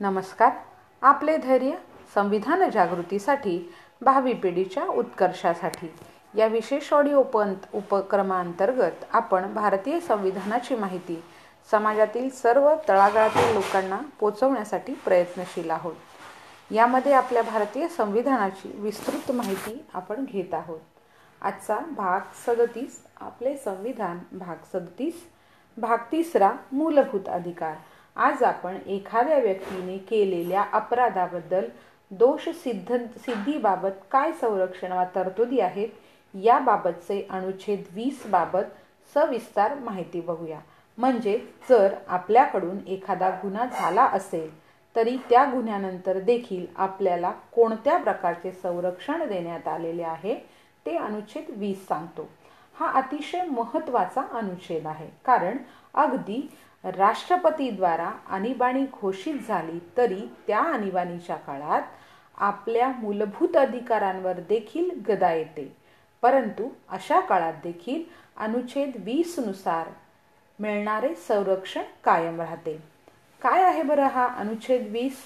नमस्कार. आपले धैर्य संविधान जागृतीसाठी भावी पिढीच्या उत्कर्षासाठी. या विशेष ऑडिओ पंत उपक्रमांतर्गत आपण भारतीय संविधानाची माहिती समाजातील सर्व तळागाळातील लोकांना पोचवण्यासाठी प्रयत्नशील आहोत. यामध्ये आपल्या भारतीय संविधानाची विस्तृत माहिती आपण घेत आहोत. आजचा भाग सदतीस आपले संविधान भाग सदतीस भाग तिसरा मूलभूत अधिकार. आज आपण एखाद्या व्यक्तीने केलेल्या अपराधाबद्दल दोष सिद्ध सिद्धीबाबत काय संरक्षण वा तरतुदी आहेत याबाबतचे अनुच्छेद वीस बाबत सविस्तर माहिती बघूया. म्हणजे जर आपल्याकडून एखादा गुन्हा झाला असेल तरी त्या गुन्ह्यानंतर देखील आपल्याला कोणत्या प्रकारचे संरक्षण देण्यात आलेले आहे ते अनुच्छेद वीस सांगतो. हा अतिशय महत्त्वाचा अनुच्छेद आहे. कारण अगदी राष्ट्रपतीद्वारा आणीबाणी घोषित झाली तरी त्या आणीबाणीच्या काळात आपल्या मूलभूत अधिकारांवर देखील गदा येते. परंतु अशा काळात देखील अनुच्छेद वीसनुसार मिळणारे संरक्षण कायम राहते. काय आहे बरं हा अनुच्छेद वीस?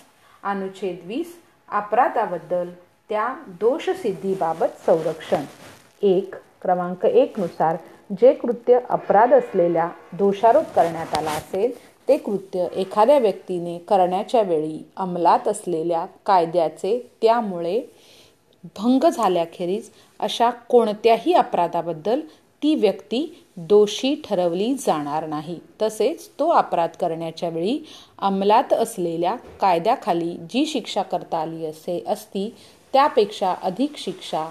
अनुच्छेद वीस अपराधाबद्दल त्या दोषसिद्धीबाबत संरक्षण. एक क्रमांक एकनुसार जे कृत्य अपराध असलेल्या दोषारोप करण्यात आला असेल ते कृत्य एखाद्या व्यक्तीने करण्याच्या वेळी अंमलात असलेल्या कायद्याचे त्यामुळे भंग झाल्याखेरीज अशा कोणत्याही अपराधाबद्दल ती व्यक्ती दोषी ठरवली जाणार नाही. तसेच तो अपराध करण्याच्या वेळी अंमलात असलेल्या कायद्याखाली जी शिक्षा करता आली असे असती त्यापेक्षा अधिक शिक्षा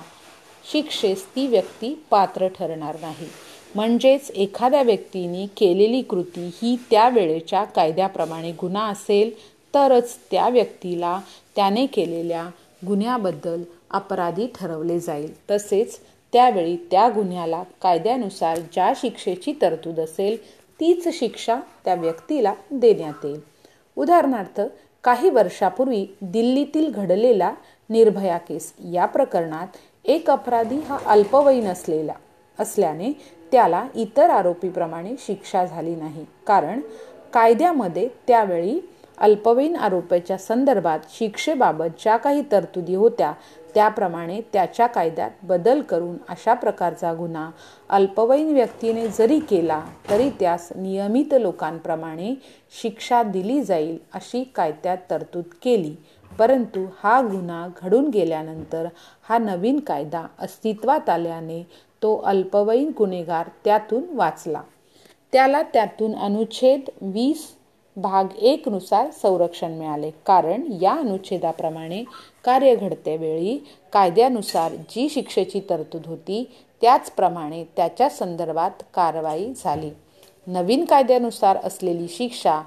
शिक्षेस ती व्यक्ती पात्र ठरणार नाही. म्हणजेच एखाद्या व्यक्तीने केलेली कृती ही त्या वेळेच्या कायद्याप्रमाणे गुन्हा असेल तरच त्या व्यक्तीला त्याने केलेल्या गुन्ह्याबद्दल अपराधी ठरवले जाईल. तसेच त्यावेळी त्या गुन्ह्याला कायद्यानुसार ज्या शिक्षेची तरतूद असेल तीच शिक्षा त्या व्यक्तीला देण्यात येईल. उदाहरणार्थ काही वर्षापूर्वी दिल्लीतील घडलेला निर्भया केस या प्रकरणात एक अपराधी हा अल्पवयीन असलेला असल्याने त्याला इतर आरोपीप्रमाणे शिक्षा झाली नाही. कारण कायद्यामध्ये त्यावेळी अल्पवयीन आरोपाच्या संदर्भात शिक्षेबाबत ज्या काही तरतुदी होत्या त्याप्रमाणे त्याच्या कायद्यात बदल करून अशा प्रकारचा गुन्हा अल्पवयीन व्यक्तीने जरी केला तरी त्यास नियमित लोकांप्रमाणे शिक्षा दिली जाईल अशी कायद्यात तरतूद केली. परंतु हा गुन्हा घडून गेल्यानंतर हा नवीन कायदा अस्तित्वात आल्याने तो अल्पवयीन गुन्हेगार त्यातून वाचला. त्याला त्यातून अनुच्छेद वीस भाग एक नुसार संरक्षण मिळाले. कारण या अनुच्छेदाप्रमाणे कार्य घडतेवेळी कायद्यानुसार जी शिक्षेची तरतूद होती त्याचप्रमाणे त्याच्या संदर्भात कारवाई झाली. नवीन कायद्यानुसार असलेली शिक्षा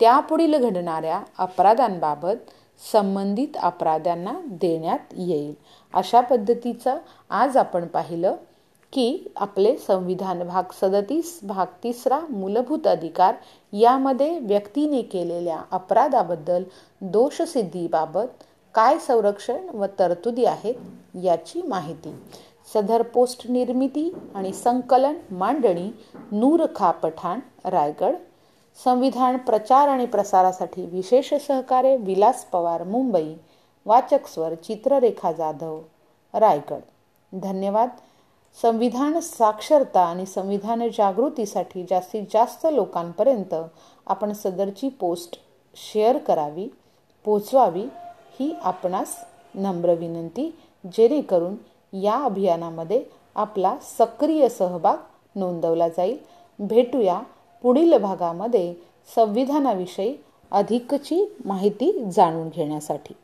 त्यापुढील घडणाऱ्या अपराधांबाबत संबंधित अपराध्यांना देण्यात येईल. अशा पद्धतीचं आज आपण पाहिलं की आपले संविधान भाग सदतीस भाग तिसरा मूलभूत अधिकार यामध्ये व्यक्तीने केलेल्या अपराधाबद्दल दोषसिद्धीबाबत काय संरक्षण व तरतुदी आहेत याची माहिती. सदर पोस्ट निर्मिती आणि संकलन मांडणी नूरखा पठाण रायगड संविधान प्रचार आणि प्रसारासाठी विशेष सहकार्य विलास पवार मुंबई. वाचक स्वर चित्ररेखा जाधव रायगड. धन्यवाद. संविधान साक्षरता आणि संविधान जागृतीसाठी जास्तीत जास्त लोकांपर्यंत आपण सदरची पोस्ट शेअर करावी पोचवावी ही आपणास नम्र विनंती जेणेकरून या अभियानामध्ये आपला सक्रिय सहभाग नोंदवला जाईल. भेटूया पुढील भागामध्ये संविधानाविषयी अधिकची माहिती जाणून घेण्यासाठी.